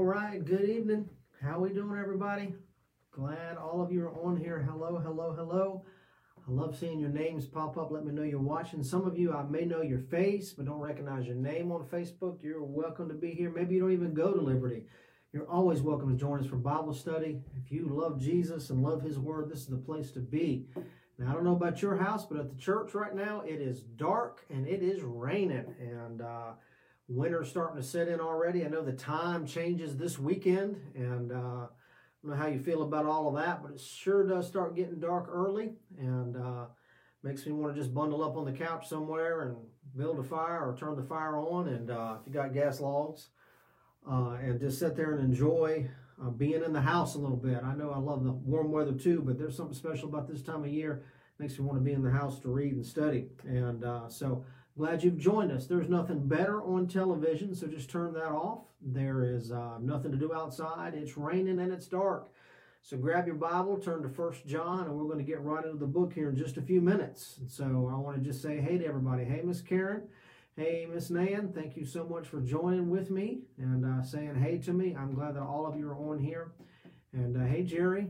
All right, good evening. How we doing, everybody? Glad all of you are on here. Hello, hello, hello. I love seeing your names pop up. Let me know you're watching. Some of you, I may know your face, but don't recognize your name on Facebook. You're welcome to be here. Maybe you don't even go to Liberty. You're always welcome to join us for Bible study. If you love Jesus and love His Word, this is the place to be. Now, I don't know about your house, but at the church right now, it is dark and it is raining. And, uh, winter's starting to set in already. I know the time changes this weekend, and uh, I don't know how you feel about all of that, but it sure does start getting dark early, and uh, makes me want to just bundle up on the couch somewhere and build a fire or turn the fire on, and uh, if you got gas logs, uh, and just sit there and enjoy uh, being in the house a little bit. I know I love the warm weather too, but there's something special about this time of year. Makes me want to be in the house to read and study, and uh, so. Glad you've joined us. There's nothing better on television, so just turn that off. There is uh, nothing to do outside. It's raining and it's dark. So grab your Bible, turn to First John, and we're going to get right into the book here in just a few minutes. And so I want to just say hey to everybody. Hey, Miss Karen. Hey, Miss Nan. Thank you so much for joining with me and uh, saying hey to me. I'm glad that all of you are on here. And uh, hey, Jerry.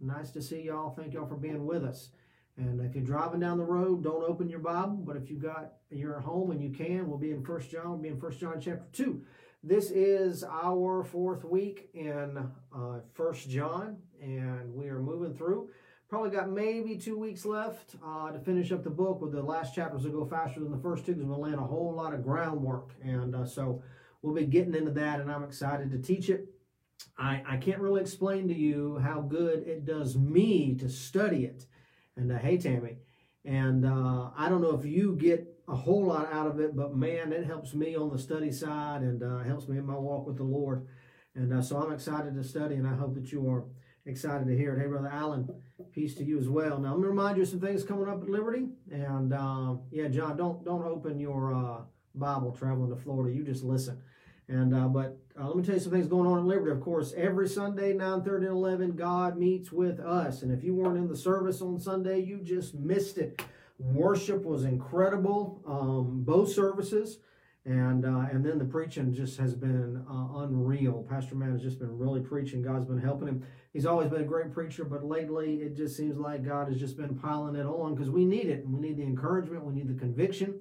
Nice to see y'all. Thank y'all for being with us. And if you're driving down the road, don't open your Bible. But if you got you're at home and you can, we'll be in First John. We'll be in First John chapter two. This is our fourth week in uh, First John, and we are moving through. Probably got maybe two weeks left uh, to finish up the book. With the last chapters will go faster than the first two because we'll lay a whole lot of groundwork, and uh, so we'll be getting into that. And I'm excited to teach it. I, I can't really explain to you how good it does me to study it and uh, hey, Tammy. And uh, I don't know if you get a whole lot out of it, but man, it helps me on the study side and uh, helps me in my walk with the Lord. And uh, so I'm excited to study, and I hope that you are excited to hear it. Hey, Brother Allen, peace to you as well. Now, let me remind you of some things coming up at Liberty. And uh, yeah, John, don't don't open your uh, Bible traveling to Florida. You just listen. And uh, but uh, let me tell you some things going on at Liberty. Of course, every Sunday, 9:30 and 11, God meets with us. And if you weren't in the service on Sunday, you just missed it. Worship was incredible, um, both services, and uh, and then the preaching just has been uh, unreal. Pastor Matt has just been really preaching. God's been helping him. He's always been a great preacher, but lately it just seems like God has just been piling it on because we need it. We need the encouragement. We need the conviction.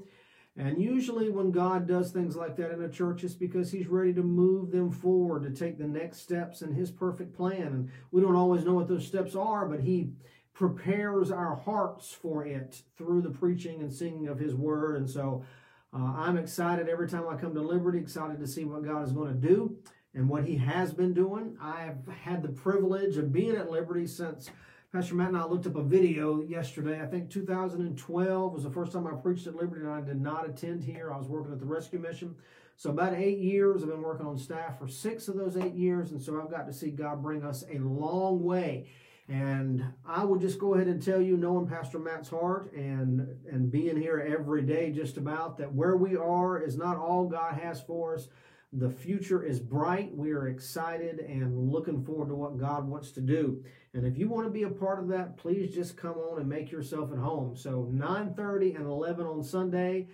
And usually, when God does things like that in a church, it's because He's ready to move them forward to take the next steps in His perfect plan. And we don't always know what those steps are, but He prepares our hearts for it through the preaching and singing of His Word. And so uh, I'm excited every time I come to Liberty, excited to see what God is going to do and what He has been doing. I've had the privilege of being at Liberty since Pastor Matt and I looked up a video yesterday. I think 2012 was the first time I preached at Liberty, and I did not attend here. I was working at the rescue mission. So, about eight years, I've been working on staff for six of those eight years, and so I've got to see God bring us a long way. And I would just go ahead and tell you, knowing Pastor Matt's heart and and being here every day, just about that, where we are is not all God has for us. The future is bright. We are excited and looking forward to what God wants to do. And if you want to be a part of that, please just come on and make yourself at home. So 9:30 and 11 on Sunday,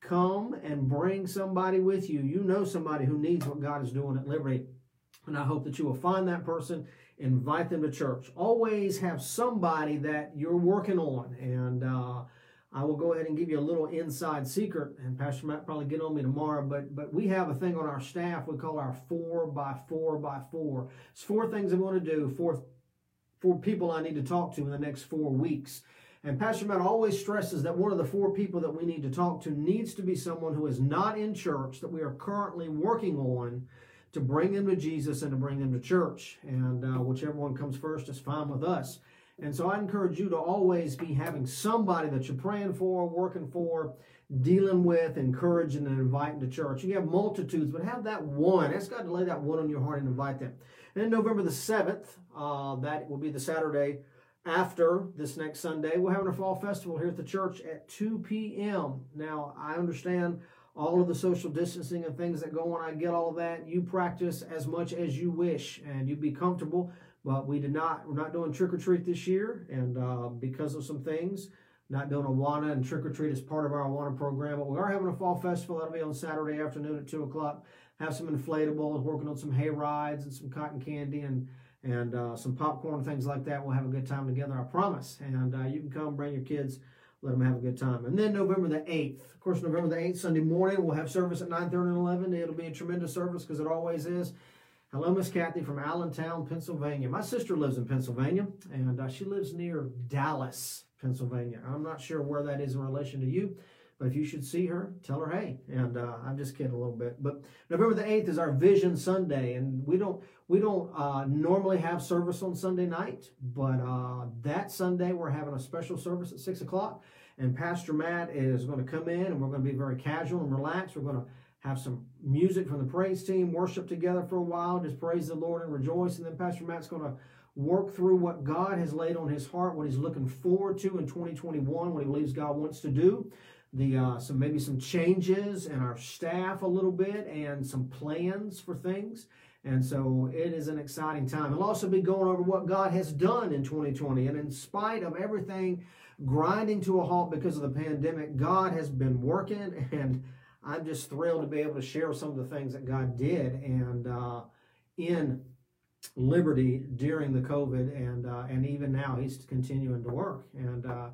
come and bring somebody with you. You know somebody who needs what God is doing at Liberty. And I hope that you will find that person, invite them to church. Always have somebody that you're working on. And uh, I will go ahead and give you a little inside secret, and Pastor Matt probably get on me tomorrow. But but we have a thing on our staff we call our four by four by four. It's four things I want to do, four four people I need to talk to in the next four weeks. And Pastor Matt always stresses that one of the four people that we need to talk to needs to be someone who is not in church that we are currently working on to bring them to Jesus and to bring them to church. And uh, whichever one comes first is fine with us. And so I encourage you to always be having somebody that you're praying for, working for, dealing with, encouraging, and inviting to church. You have multitudes, but have that one. Ask God to lay that one on your heart and invite them. And November the 7th, uh, that will be the Saturday after this next Sunday, we're having a fall festival here at the church at 2 p.m. Now, I understand all of the social distancing and things that go on. I get all of that. You practice as much as you wish and you be comfortable. But we did not, we're not doing trick or treat this year. And uh, because of some things, not doing Awana and trick or treat as part of our Awana program. But we are having a fall festival. That'll be on Saturday afternoon at 2 o'clock have some inflatables, working on some hay rides and some cotton candy and and uh, some popcorn, and things like that. We'll have a good time together, I promise. And uh, you can come, bring your kids, let them have a good time. And then November the 8th, of course, November the 8th, Sunday morning, we'll have service at 9:30 and 11. It'll be a tremendous service because it always is. Hello, Miss Kathy from Allentown, Pennsylvania. My sister lives in Pennsylvania, and uh, she lives near Dallas, Pennsylvania. I'm not sure where that is in relation to you, but if you should see her, tell her hey. And uh, I'm just kidding a little bit. But November the 8th is our Vision Sunday, and we don't we don't uh, normally have service on Sunday night, but uh, that Sunday we're having a special service at six o'clock, and Pastor Matt is going to come in, and we're going to be very casual and relaxed. We're going to have some music from the praise team, worship together for a while, just praise the Lord and rejoice. And then Pastor Matt's going to work through what God has laid on his heart, what he's looking forward to in 2021, what he believes God wants to do. The uh, some maybe some changes in our staff a little bit and some plans for things. And so it is an exciting time. We'll also be going over what God has done in 2020. And in spite of everything grinding to a halt because of the pandemic, God has been working and I'm just thrilled to be able to share some of the things that God did and uh, in Liberty during the COVID, and uh, and even now He's continuing to work. And uh,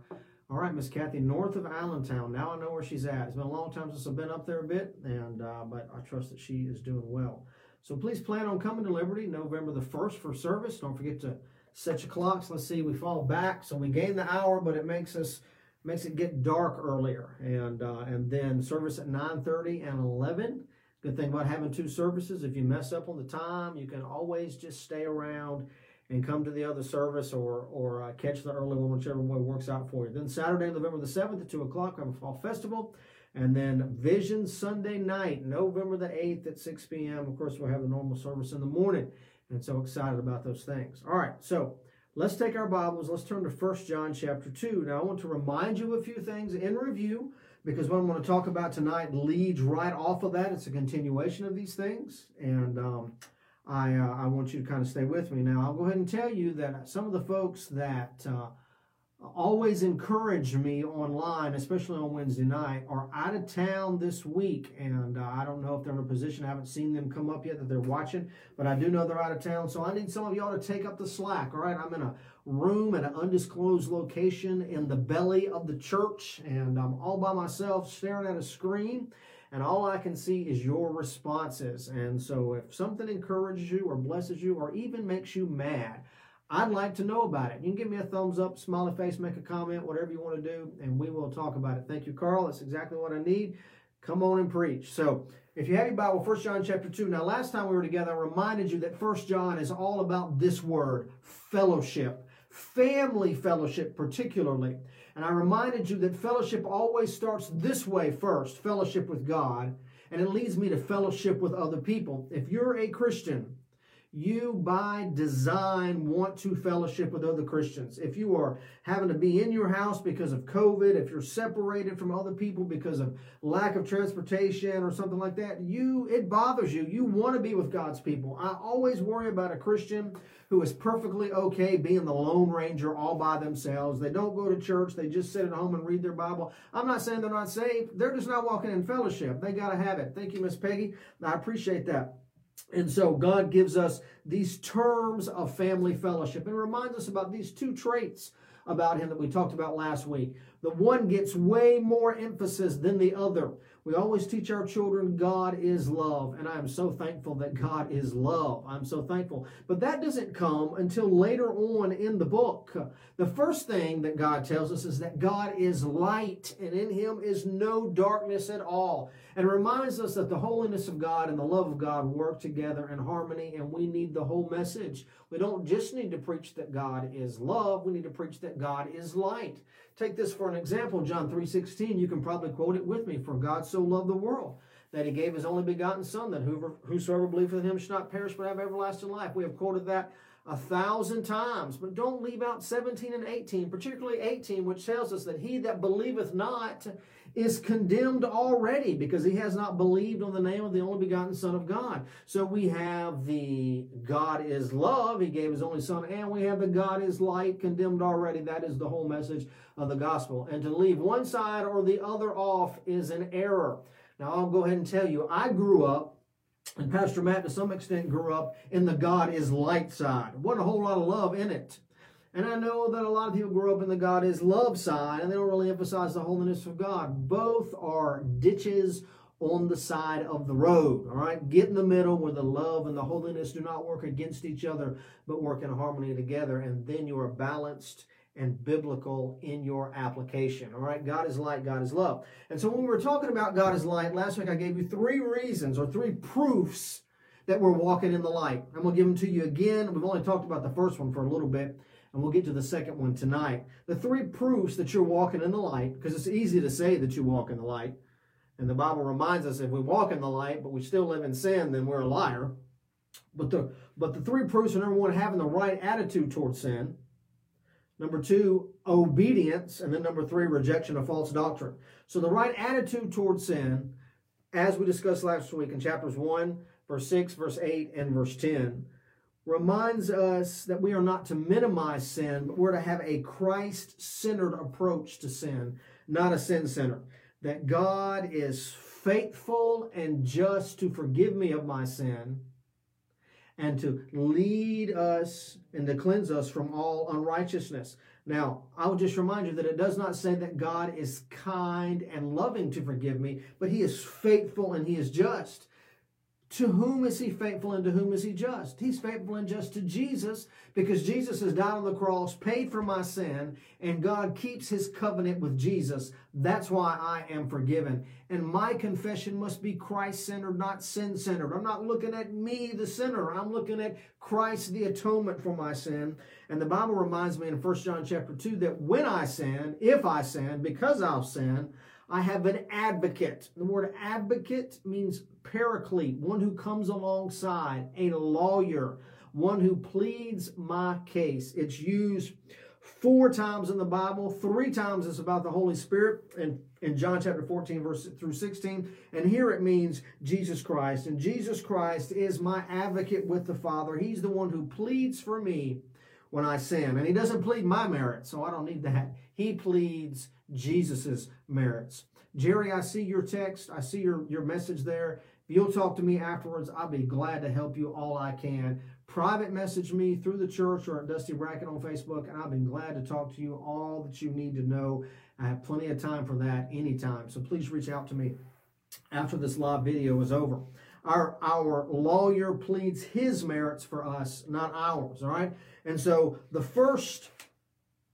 all right, Miss Kathy, north of Allentown. Now I know where she's at. It's been a long time since I've been up there a bit, and uh, but I trust that she is doing well. So please plan on coming to Liberty November the first for service. Don't forget to set your clocks. Let's see, we fall back, so we gain the hour, but it makes us makes it get dark earlier, and uh, and then service at 9:30 and 11. Good thing about having two services, if you mess up on the time, you can always just stay around and come to the other service or or uh, catch the early one, whichever way works out for you. Then Saturday, November the 7th at 2 o'clock, we have a fall festival. And then Vision Sunday night, November the 8th at 6 p.m. Of course, we'll have the normal service in the morning. And so excited about those things. All right, so Let's take our Bibles. Let's turn to 1 John chapter 2. Now, I want to remind you of a few things in review because what I'm going to talk about tonight leads right off of that. It's a continuation of these things. And um, I, uh, I want you to kind of stay with me. Now, I'll go ahead and tell you that some of the folks that uh, always encourage me online, especially on Wednesday night, are out of town this week. And uh, I don't know if they're in a position, I haven't seen them come up yet that they're watching, but I do know they're out of town. So I need some of y'all to take up the slack. All right. I'm in a room at an undisclosed location in the belly of the church, and I'm all by myself staring at a screen. And all I can see is your responses. And so, if something encourages you or blesses you or even makes you mad, I'd like to know about it. You can give me a thumbs up, smiley face, make a comment, whatever you want to do, and we will talk about it. Thank you, Carl. That's exactly what I need. Come on and preach. So, if you have your Bible, 1 John chapter 2. Now, last time we were together, I reminded you that 1 John is all about this word, fellowship, family fellowship, particularly. And I reminded you that fellowship always starts this way first fellowship with God, and it leads me to fellowship with other people. If you're a Christian, you by design want to fellowship with other Christians. If you are having to be in your house because of COVID, if you're separated from other people because of lack of transportation or something like that, you it bothers you. You want to be with God's people. I always worry about a Christian who is perfectly okay being the lone ranger all by themselves. They don't go to church, they just sit at home and read their Bible. I'm not saying they're not saved. They're just not walking in fellowship. They got to have it. Thank you, Miss Peggy. I appreciate that. And so God gives us these terms of family fellowship and reminds us about these two traits about him that we talked about last week. The one gets way more emphasis than the other. We always teach our children God is love, and I am so thankful that God is love. I'm so thankful. But that doesn't come until later on in the book. The first thing that God tells us is that God is light, and in him is no darkness at all. And reminds us that the holiness of God and the love of God work together in harmony, and we need the whole message. We don't just need to preach that God is love, we need to preach that God is light. Take this for an example, John 3:16. You can probably quote it with me. For God so loved the world that he gave his only begotten Son, that whosoever believeth in him should not perish but have everlasting life. We have quoted that a thousand times, but don't leave out 17 and 18, particularly 18, which tells us that he that believeth not is condemned already because he has not believed on the name of the only begotten Son of God. So we have the God is love, he gave his only Son, and we have the God is light, condemned already. That is the whole message of the gospel. And to leave one side or the other off is an error. Now I'll go ahead and tell you, I grew up And Pastor Matt, to some extent, grew up in the God is light side. Wasn't a whole lot of love in it. And I know that a lot of people grow up in the God is love side and they don't really emphasize the holiness of God. Both are ditches on the side of the road. All right. Get in the middle where the love and the holiness do not work against each other, but work in harmony together. And then you are balanced and biblical in your application. All right, God is light, God is love. And so when we were talking about God is light, last week I gave you three reasons or three proofs that we're walking in the light. I'm going to give them to you again. We've only talked about the first one for a little bit, and we'll get to the second one tonight. The three proofs that you're walking in the light, because it's easy to say that you walk in the light. And the Bible reminds us if we walk in the light, but we still live in sin, then we're a liar. But the but the three proofs are number one, having the right attitude towards sin. Number two, obedience. And then number three, rejection of false doctrine. So the right attitude towards sin, as we discussed last week in chapters 1, verse 6, verse 8, and verse 10, reminds us that we are not to minimize sin, but we're to have a Christ centered approach to sin, not a sin center. That God is faithful and just to forgive me of my sin and to lead us and to cleanse us from all unrighteousness. Now, I will just remind you that it does not say that God is kind and loving to forgive me, but He is faithful and He is just. To whom is he faithful and to whom is he just? He's faithful and just to Jesus because Jesus has died on the cross, paid for my sin, and God keeps his covenant with Jesus. That's why I am forgiven. And my confession must be Christ centered, not sin centered. I'm not looking at me, the sinner. I'm looking at Christ, the atonement for my sin. And the Bible reminds me in 1 John chapter 2 that when I sin, if I sin, because I'll sin, I have an advocate. The word advocate means paraclete, one who comes alongside, a lawyer, one who pleads my case. It's used four times in the Bible. Three times it's about the Holy Spirit in, in John chapter 14, verse through 16. And here it means Jesus Christ. And Jesus Christ is my advocate with the Father. He's the one who pleads for me when I sin. And he doesn't plead my merit, so I don't need that. He pleads Jesus's merits. Jerry, I see your text. I see your, your message there. If you'll talk to me afterwards, I'll be glad to help you all I can. Private message me through the church or at Dusty Brackett on Facebook, and I've been glad to talk to you all that you need to know. I have plenty of time for that anytime. So please reach out to me after this live video is over. Our, our lawyer pleads his merits for us, not ours, all right? And so the first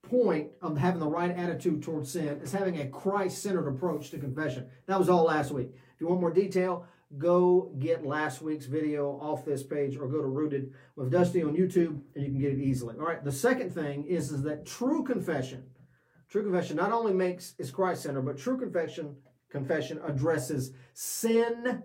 point of having the right attitude towards sin is having a Christ centered approach to confession. That was all last week. If you want more detail, go get last week's video off this page or go to Rooted with Dusty on YouTube and you can get it easily. All right, the second thing is, is that true confession, true confession not only makes is Christ centered, but true confession confession addresses sin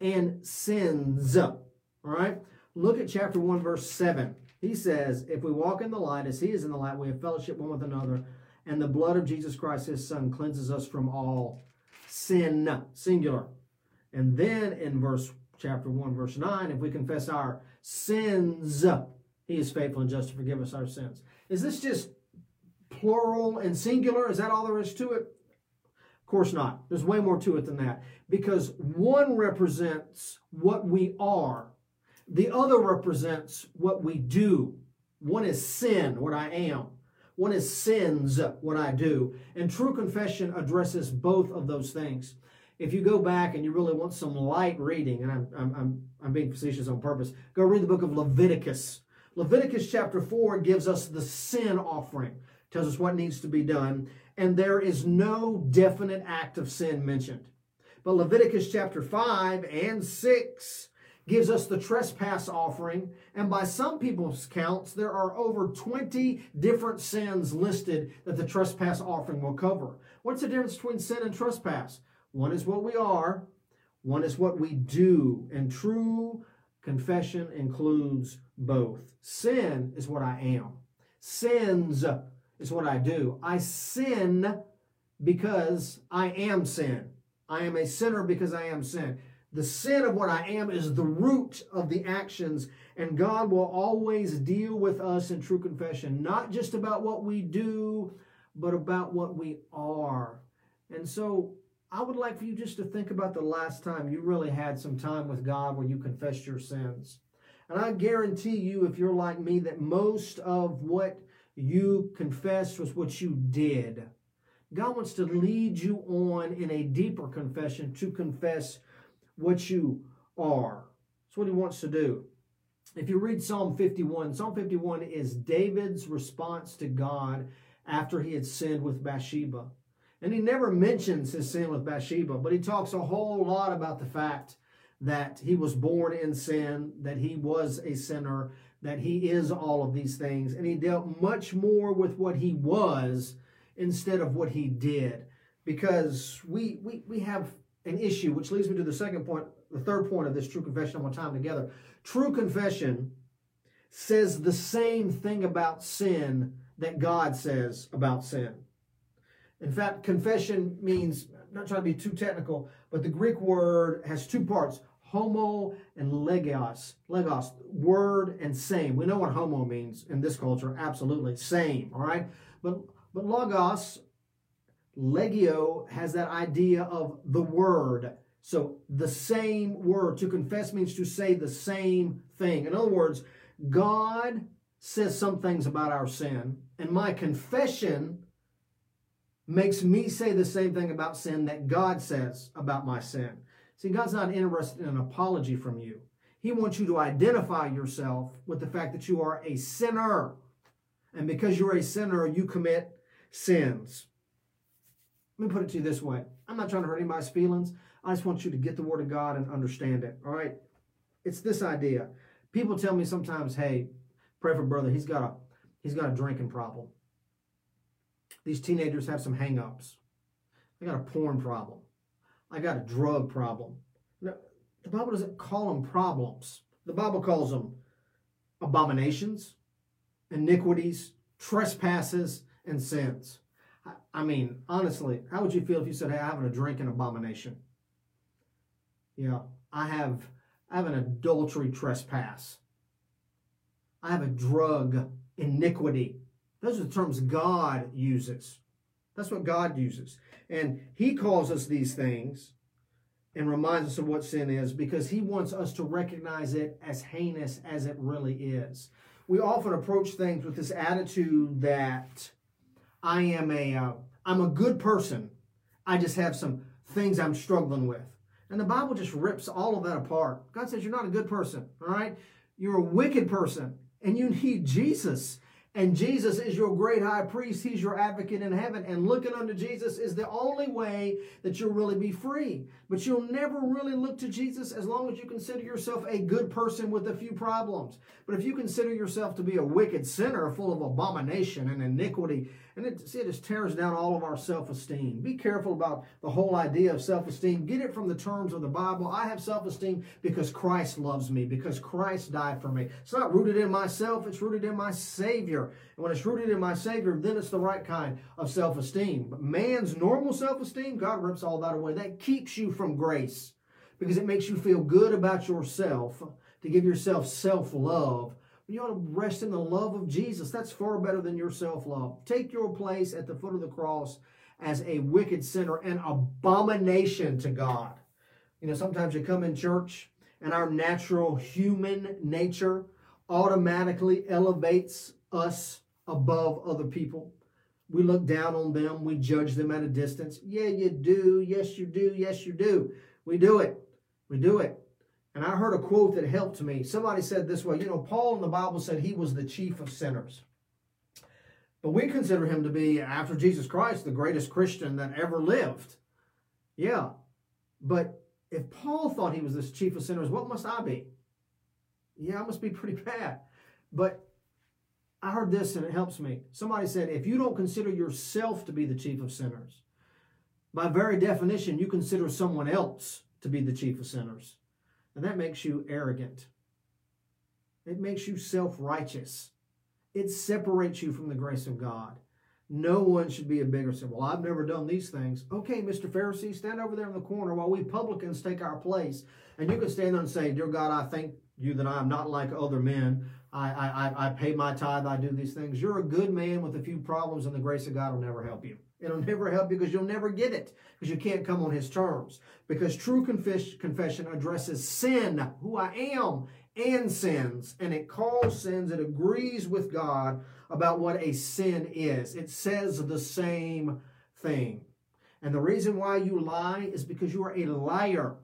and sins. All right, look at chapter 1, verse 7. He says, If we walk in the light as he is in the light, we have fellowship one with another, and the blood of Jesus Christ, his son, cleanses us from all sin, singular. And then in verse chapter 1, verse 9, if we confess our sins, he is faithful and just to forgive us our sins. Is this just plural and singular? Is that all there is to it? Of course not. There's way more to it than that. Because one represents what we are the other represents what we do. One is sin, what I am. One is sins, what I do. And true confession addresses both of those things. If you go back and you really want some light reading, and I'm, I'm, I'm being facetious on purpose, go read the book of Leviticus. Leviticus chapter 4 gives us the sin offering, tells us what needs to be done, and there is no definite act of sin mentioned. But Leviticus chapter 5 and 6 gives us the trespass offering. And by some people's counts, there are over 20 different sins listed that the trespass offering will cover. What's the difference between sin and trespass? One is what we are, one is what we do. And true confession includes both. Sin is what I am, sins is what I do. I sin because I am sin. I am a sinner because I am sin. The sin of what I am is the root of the actions, and God will always deal with us in true confession, not just about what we do, but about what we are. And so I would like for you just to think about the last time you really had some time with God where you confessed your sins. And I guarantee you, if you're like me, that most of what you confessed was what you did. God wants to lead you on in a deeper confession to confess what you are. That's what he wants to do. If you read Psalm 51, Psalm 51 is David's response to God after he had sinned with Bathsheba. And he never mentions his sin with Bathsheba, but he talks a whole lot about the fact that he was born in sin, that he was a sinner, that he is all of these things. And he dealt much more with what he was instead of what he did. Because we, we, we have an issue, which leads me to the second point, the third point of this true confession one time together. True confession says the same thing about sin that God says about sin. In fact, confession means, I'm not trying to be too technical, but the Greek word has two parts homo and legos. Legos, word and same. We know what homo means in this culture, absolutely. Same, all right? But, but logos, legio, has that idea of the word. So the same word. To confess means to say the same thing. In other words, God says some things about our sin, and my confession makes me say the same thing about sin that God says about my sin. See, God's not interested in an apology from you. He wants you to identify yourself with the fact that you are a sinner. And because you're a sinner, you commit sins. Let me put it to you this way I'm not trying to hurt anybody's feelings. I just want you to get the Word of God and understand it. All right? It's this idea. People tell me sometimes, hey, pray for brother. He's got a he's got a drinking problem. These teenagers have some hangups. They got a porn problem. I got a drug problem. The Bible doesn't call them problems. The Bible calls them abominations, iniquities, trespasses, and sins. I mean, honestly, how would you feel if you said, "Hey, I'm having a drinking abomination"? Yeah, I have, I have an adultery trespass. I have a drug iniquity. Those are the terms God uses. That's what God uses. And He calls us these things and reminds us of what sin is because He wants us to recognize it as heinous as it really is. We often approach things with this attitude that I am a, am uh, a good person. I just have some things I'm struggling with. And the Bible just rips all of that apart. God says you're not a good person, all right? You're a wicked person, and you need Jesus. And Jesus is your great high priest. He's your advocate in heaven. And looking unto Jesus is the only way that you'll really be free. But you'll never really look to Jesus as long as you consider yourself a good person with a few problems. But if you consider yourself to be a wicked sinner full of abomination and iniquity, and it, see, it just tears down all of our self esteem. Be careful about the whole idea of self esteem. Get it from the terms of the Bible. I have self esteem because Christ loves me, because Christ died for me. It's not rooted in myself, it's rooted in my Savior. And when it's rooted in my Savior, then it's the right kind of self esteem. Man's normal self esteem, God rips all that away. That keeps you from grace because it makes you feel good about yourself, to give yourself self love you ought to rest in the love of Jesus. That's far better than your self love. Take your place at the foot of the cross as a wicked sinner, an abomination to God. You know, sometimes you come in church and our natural human nature automatically elevates us above other people. We look down on them, we judge them at a distance. Yeah, you do. Yes, you do. Yes, you do. We do it. We do it. And I heard a quote that helped me. Somebody said this way, you know, Paul in the Bible said he was the chief of sinners. But we consider him to be, after Jesus Christ, the greatest Christian that ever lived. Yeah. But if Paul thought he was the chief of sinners, what must I be? Yeah, I must be pretty bad. But I heard this and it helps me. Somebody said, if you don't consider yourself to be the chief of sinners, by very definition, you consider someone else to be the chief of sinners. And that makes you arrogant. It makes you self righteous. It separates you from the grace of God. No one should be a bigger sin. Well, I've never done these things. Okay, Mr. Pharisee, stand over there in the corner while we publicans take our place. And you can stand there and say, Dear God, I thank you that I am not like other men. I, I, I pay my tithe, I do these things. You're a good man with a few problems, and the grace of God will never help you. It'll never help you because you'll never get it because you can't come on his terms. Because true confess- confession addresses sin, who I am, and sins, and it calls sins, it agrees with God about what a sin is. It says the same thing. And the reason why you lie is because you are a liar.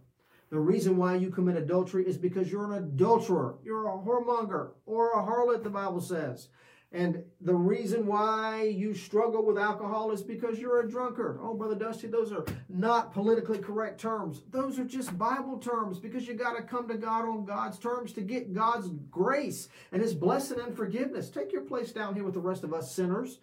The reason why you commit adultery is because you're an adulterer. You're a whoremonger or a harlot, the Bible says. And the reason why you struggle with alcohol is because you're a drunkard. Oh, Brother Dusty, those are not politically correct terms. Those are just Bible terms because you got to come to God on God's terms to get God's grace and His blessing and forgiveness. Take your place down here with the rest of us sinners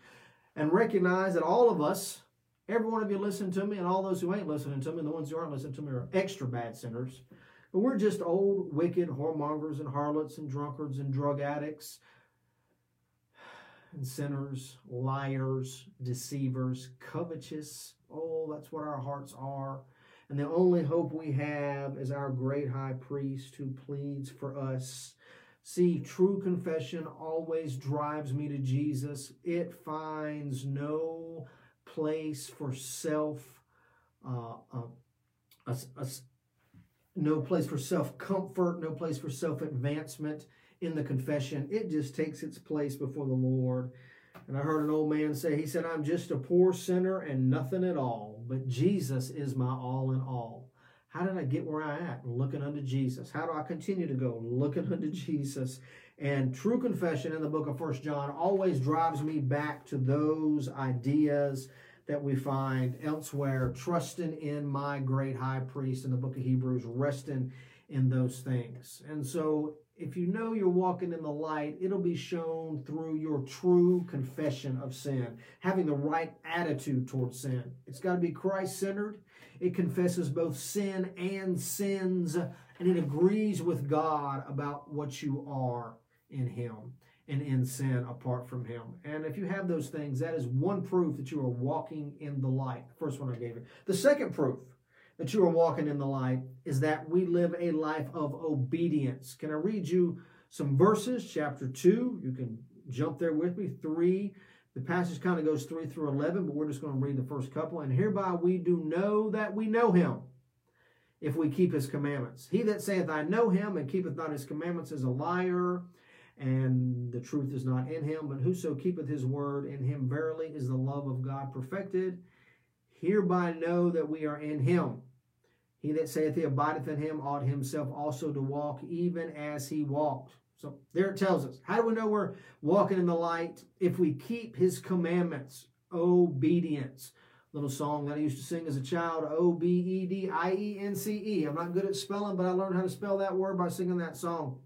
and recognize that all of us, every one of you listening to me, and all those who ain't listening to me, and the ones who aren't listening to me are extra bad sinners. But we're just old, wicked whoremongers and harlots and drunkards and drug addicts sinners, liars, deceivers, covetous. Oh, that's what our hearts are. And the only hope we have is our great high priest who pleads for us. See, true confession always drives me to Jesus. It finds no place for self, uh, uh, no place for self comfort, no place for self advancement in the confession. It just takes its place before the Lord. And I heard an old man say, he said, I'm just a poor sinner and nothing at all, but Jesus is my all in all. How did I get where I at? Looking unto Jesus. How do I continue to go? Looking unto Jesus. And true confession in the book of First John always drives me back to those ideas that we find elsewhere, trusting in my great high priest in the book of Hebrews, resting in those things. And so if you know you're walking in the light, it'll be shown through your true confession of sin, having the right attitude towards sin. It's got to be Christ centered. It confesses both sin and sins, and it agrees with God about what you are in Him and in sin apart from Him. And if you have those things, that is one proof that you are walking in the light. The first one I gave you. The second proof that you are walking in the light is that we live a life of obedience. Can I read you some verses? Chapter 2, you can jump there with me. 3, the passage kind of goes 3 through 11, but we're just going to read the first couple. And hereby we do know that we know him if we keep his commandments. He that saith, I know him, and keepeth not his commandments, is a liar, and the truth is not in him. But whoso keepeth his word, in him verily is the love of God perfected. Hereby know that we are in him. He that saith he abideth in him ought himself also to walk even as he walked. So there it tells us. How do we know we're walking in the light? If we keep his commandments, obedience. Little song that I used to sing as a child, O B E D I E N C E. I'm not good at spelling, but I learned how to spell that word by singing that song.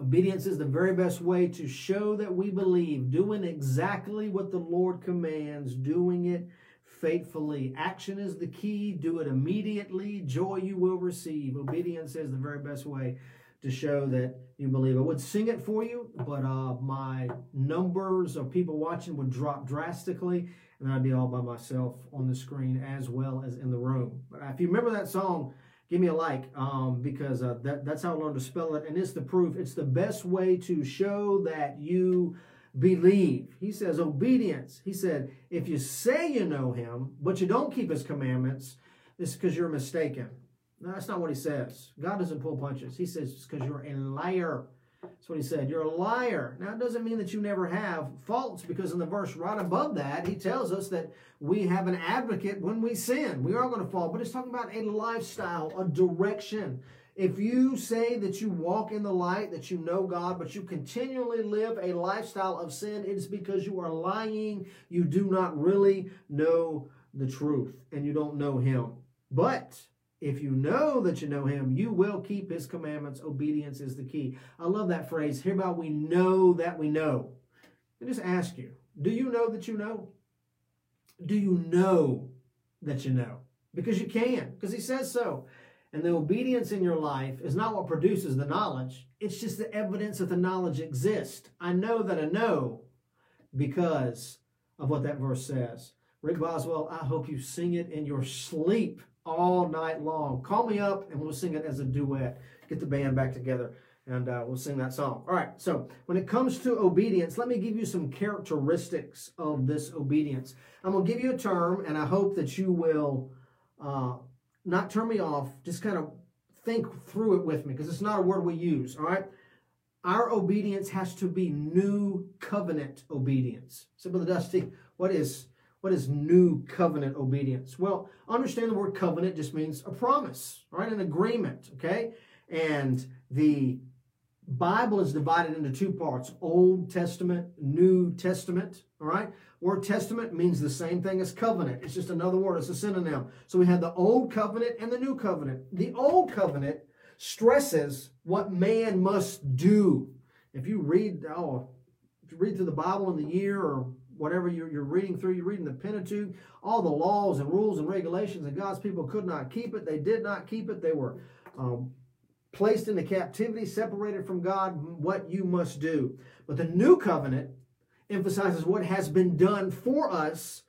Obedience is the very best way to show that we believe, doing exactly what the Lord commands, doing it faithfully. Action is the key. Do it immediately. Joy you will receive. Obedience is the very best way to show that you believe. I would sing it for you, but uh, my numbers of people watching would drop drastically, and I'd be all by myself on the screen as well as in the room. But if you remember that song, give me a like um, because uh, that, that's how I learned to spell it, and it's the proof. It's the best way to show that you believe. He says obedience. He said, if you say you know him, but you don't keep his commandments, it's because you're mistaken. No, that's not what he says. God doesn't pull punches. He says it's because you're a liar. That's what he said. You're a liar. Now, it doesn't mean that you never have faults because in the verse right above that, he tells us that we have an advocate when we sin. We are going to fall, but it's talking about a lifestyle, a direction. If you say that you walk in the light, that you know God, but you continually live a lifestyle of sin, it is because you are lying. You do not really know the truth and you don't know Him. But if you know that you know Him, you will keep His commandments. Obedience is the key. I love that phrase. Hereby we know that we know. I just ask you, do you know that you know? Do you know that you know? Because you can, because He says so. And the obedience in your life is not what produces the knowledge, it's just the evidence that the knowledge exists. I know that I know because of what that verse says. Rick Boswell, I hope you sing it in your sleep all night long. Call me up and we'll sing it as a duet. Get the band back together and uh, we'll sing that song. All right, so when it comes to obedience, let me give you some characteristics of this obedience. I'm going to give you a term, and I hope that you will uh, not turn me off, just kind of think through it with me because it's not a word we use, all right? Our obedience has to be new covenant obedience. So, Brother Dusty, what is what is new covenant obedience? Well, understand the word covenant just means a promise, right? An agreement, okay? And the Bible is divided into two parts Old Testament, New Testament. All right? Word testament means the same thing as covenant. It's just another word, it's a synonym. So we have the Old Covenant and the New Covenant. The Old Covenant stresses what man must do. If you read, oh, if you read through the Bible in the year or whatever you're, you're reading through, you're reading the Pentateuch, all the laws and rules and regulations, and God's people could not keep it. They did not keep it. They were um, placed into captivity, separated from God, what you must do. But the new covenant emphasizes what has been done for us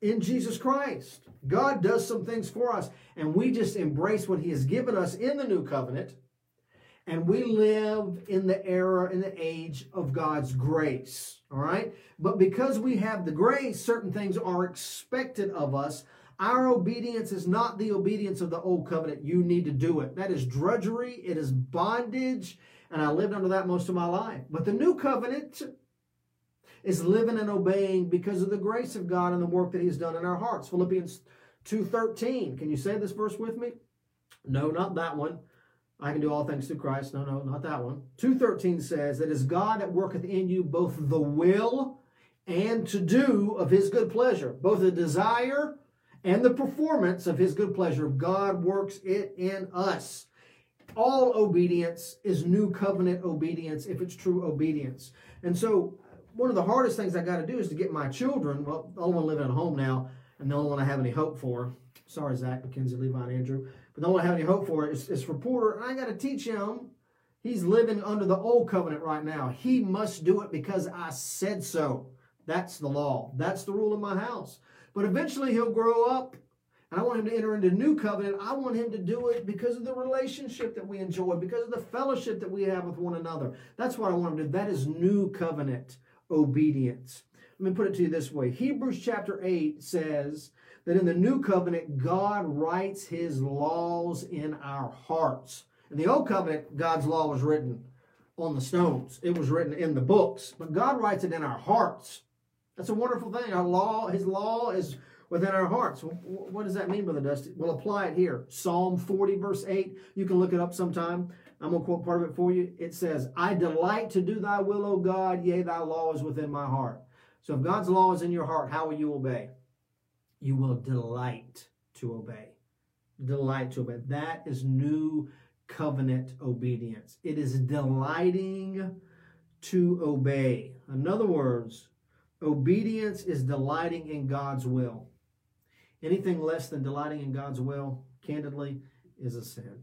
in Jesus Christ. God does some things for us, and we just embrace what He has given us in the new covenant, and we live in the era, in the age of God's grace. All right? But because we have the grace, certain things are expected of us our obedience is not the obedience of the old covenant. You need to do it. That is drudgery, it is bondage, and I lived under that most of my life. But the new covenant is living and obeying because of the grace of God and the work that He's done in our hearts. Philippians 2:13. Can you say this verse with me? No, not that one. I can do all things through Christ. No, no, not that one. 2:13 says that is God that worketh in you both the will and to do of his good pleasure, both the desire and the performance of his good pleasure. God works it in us. All obedience is new covenant obedience if it's true obedience. And so, one of the hardest things I got to do is to get my children, well, the only one living at home now, and the only one I have any hope for. Sorry, Zach, Mackenzie, Levi, and Andrew. But the only one I have any hope for is, is for Porter, and I got to teach him. He's living under the old covenant right now. He must do it because I said so. That's the law. That's the rule in my house. But eventually he'll grow up and I want him to enter into a new covenant. I want him to do it because of the relationship that we enjoy, because of the fellowship that we have with one another. That's what I want him to do. That is new covenant obedience. Let me put it to you this way Hebrews chapter 8 says that in the new covenant, God writes his laws in our hearts. In the old covenant, God's law was written on the stones, it was written in the books, but God writes it in our hearts. That's a wonderful thing. Our law, His law is within our hearts. What does that mean, Brother Dusty? We'll apply it here. Psalm 40, verse 8. You can look it up sometime. I'm going to quote part of it for you. It says, I delight to do thy will, O God, yea, thy law is within my heart. So if God's law is in your heart, how will you obey? You will delight to obey. Delight to obey. That is new covenant obedience. It is delighting to obey. In other words, Obedience is delighting in God's will. Anything less than delighting in God's will, candidly, is a sin.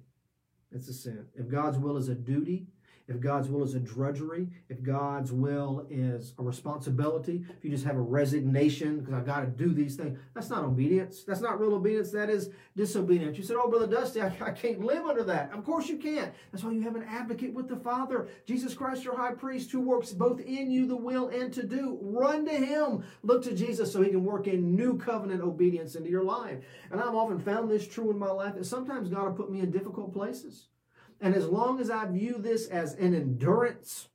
It's a sin. If God's will is a duty, if God's will is a drudgery, if God's will is a responsibility, if you just have a resignation because I've got to do these things, that's not obedience. That's not real obedience. That is disobedience. You said, Oh, Brother Dusty, I, I can't live under that. Of course you can't. That's why you have an advocate with the Father, Jesus Christ, your high priest, who works both in you the will and to do. Run to Him. Look to Jesus so He can work in new covenant obedience into your life. And I've often found this true in my life that sometimes God will put me in difficult places. And as long as I view this as an endurance,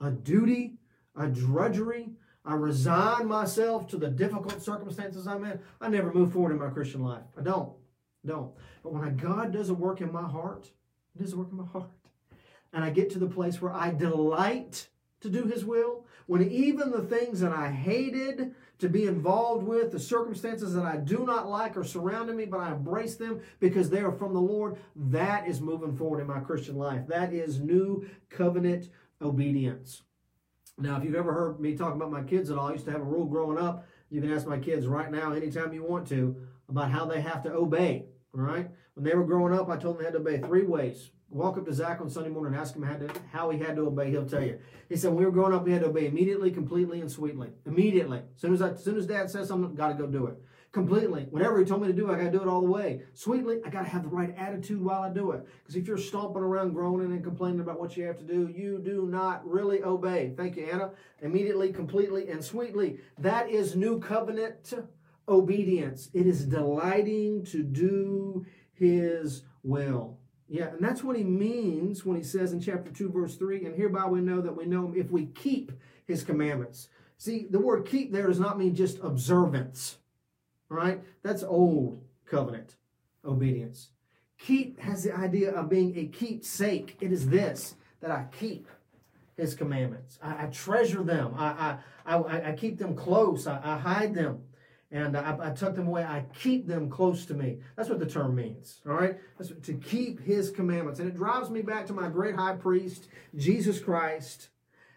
a duty, a drudgery, I resign myself to the difficult circumstances I'm in, I never move forward in my Christian life. I don't. don't. But when God does a work in my heart, He does a work in my heart. And I get to the place where I delight to do His will, when even the things that I hated to be involved with, the circumstances that I do not like are surrounding me, but I embrace them because they are from the Lord, that is moving forward in my Christian life. That is new covenant obedience. Now, if you've ever heard me talk about my kids at all, I used to have a rule growing up. You can ask my kids right now, anytime you want to, about how they have to obey. All right? When they were growing up, I told them they had to obey three ways walk up to Zach on Sunday morning and ask him how, to, how he had to obey, he'll tell you. He said, when we were growing up, we had to obey immediately, completely, and sweetly. Immediately. As soon as, I, as soon as dad says something, got to go do it. completely. Whatever he told me to do, I got to do it all the way. Sweetly, I got to have the right attitude while I do it. Because if you're stomping around, groaning, and complaining about what you have to do, you do not really obey. Thank you, Anna. Immediately, completely, and sweetly. That is new covenant obedience. It is delighting to do his will. Yeah, and that's what he means when he says in chapter 2, verse 3, and hereby we know that we know him if we keep his commandments. See, the word keep there does not mean just observance, right? That's old covenant obedience. Keep has the idea of being a keepsake. It is this that I keep his commandments. I, I treasure them. I, I, I, I, keep them close. I, I hide them and I, I, tuck them away. I keep them close to me. That's what the term means. All right, That's to keep His commandments, and it drives me back to my great High Priest, Jesus Christ,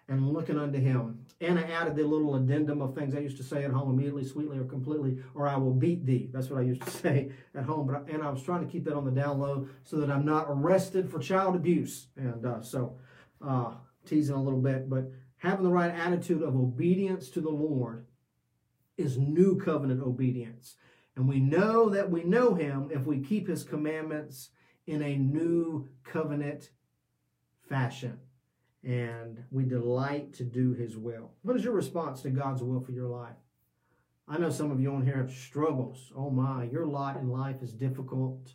and looking unto Him. And I added the little addendum of things I used to say at home: immediately, sweetly, or completely, or I will beat thee. That's what I used to say at home. But and I was trying to keep that on the down low so that I'm not arrested for child abuse. And uh, so, uh, teasing a little bit, but having the right attitude of obedience to the Lord is new covenant obedience. And we know that we know him if we keep his commandments in a new covenant fashion. And we delight to do his will. What is your response to God's will for your life? I know some of you on here have struggles. Oh my, your lot in life is difficult.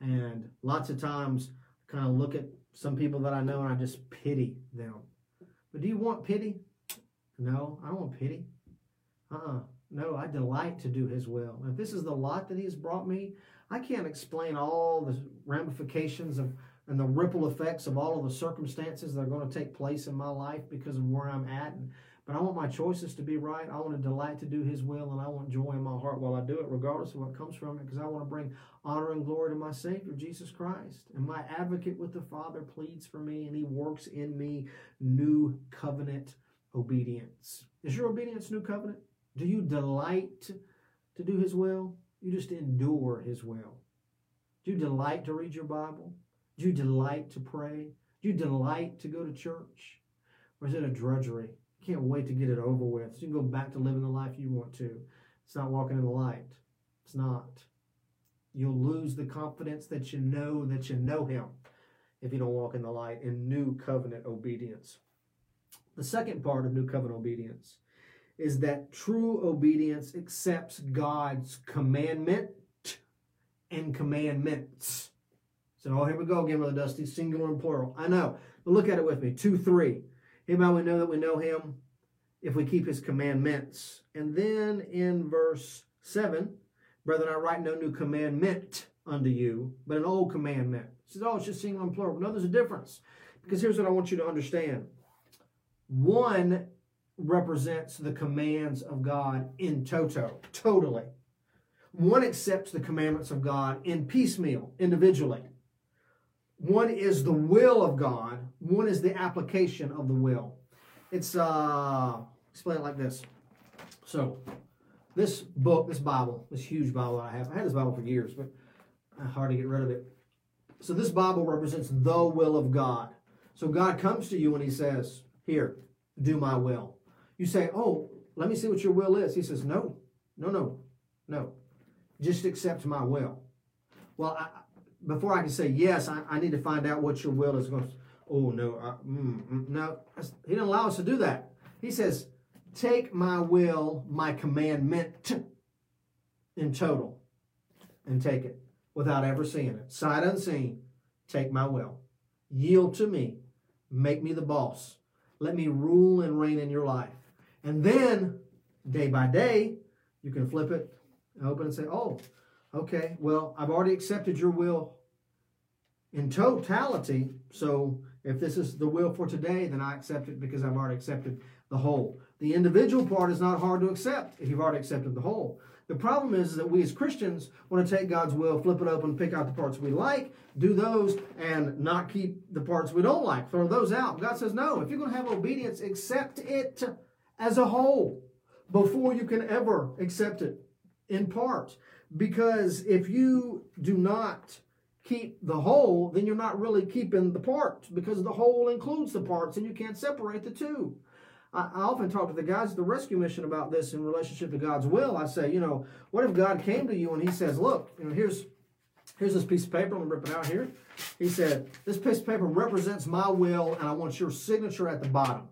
And lots of times, I kind of look at some people that I know and I just pity them. But do you want pity? No, I don't want pity. Uh-uh. No, I delight to do his will. If this is the lot that he has brought me, I can't explain all the ramifications of and the ripple effects of all of the circumstances that are going to take place in my life because of where I'm at. And, but I want my choices to be right. I want to delight to do his will, and I want joy in my heart while I do it, regardless of what comes from it, because I want to bring honor and glory to my Savior, Jesus Christ. And my advocate with the Father pleads for me, and he works in me new covenant obedience. Is your obedience new covenant? Do you delight to do His will? You just endure His will. Do you delight to read your Bible? Do you delight to pray? Do you delight to go to church? Or is it a drudgery? Can't wait to get it over with. So you can go back to living the life you want to. It's not walking in the light. It's not. You'll lose the confidence that you know that you know Him if you don't walk in the light in new covenant obedience. The second part of new covenant obedience is that true obedience accepts God's commandment and commandments. So, oh, here we go again, Brother Dusty, singular and plural. I know, but look at it with me. 2 3. Anybody we know that we know him if we keep his commandments. And then in verse 7, Brethren, I write no new commandment unto you, but an old commandment. He says, oh, it's just singular and plural. No, there's a difference. Because here's what I want you to understand. One represents the commands of God in toto, totally. One accepts the commandments of God in piecemeal, individually. One is the will of God, one is the application of the will. It's, uh, explain it like this. So, this book, this Bible, this huge Bible I have, I had this Bible for years, but I hard to get rid of it. So, this Bible represents the will of God. So, God comes to you and He says, Here, do my will. You say, Oh, let me see what your will is. He says, No, no, no, no. Just accept my will. Well, I, before I can say yes, I, I, need to find out what your will is going to. Oh, no, I, mm, mm, no. He didn't allow us to do that. He says, Take my will, my commandment in total, and take it without ever seeing it. Sight unseen, take my will. Yield to me. Make me the boss. Let me rule and reign in your life. And then, day by day, you can flip it open and say, oh, okay, well, I've already accepted your will in totality. So if this is the will for today, then I accept it because I've already accepted the whole. The individual part is not hard to accept if you've already accepted the whole. The problem is that we as Christians want to take God's will, flip it open, pick out the parts we like, do those, and not keep the parts we don't like, throw those out. God says, no, if you're going to have obedience, accept it as a whole before you can ever accept it in part. Because if you do not keep the whole, then you're not really keeping the parts because the whole includes the parts and you can't separate the two. I, often talk to the guys at the rescue mission about this in relationship to God's will. I say, you know, what if God came to you and He says, look, you know, here's here's this piece of paper. I'm gonna rip it out here. He said, this piece of paper represents my will, and I want your signature at the bottom.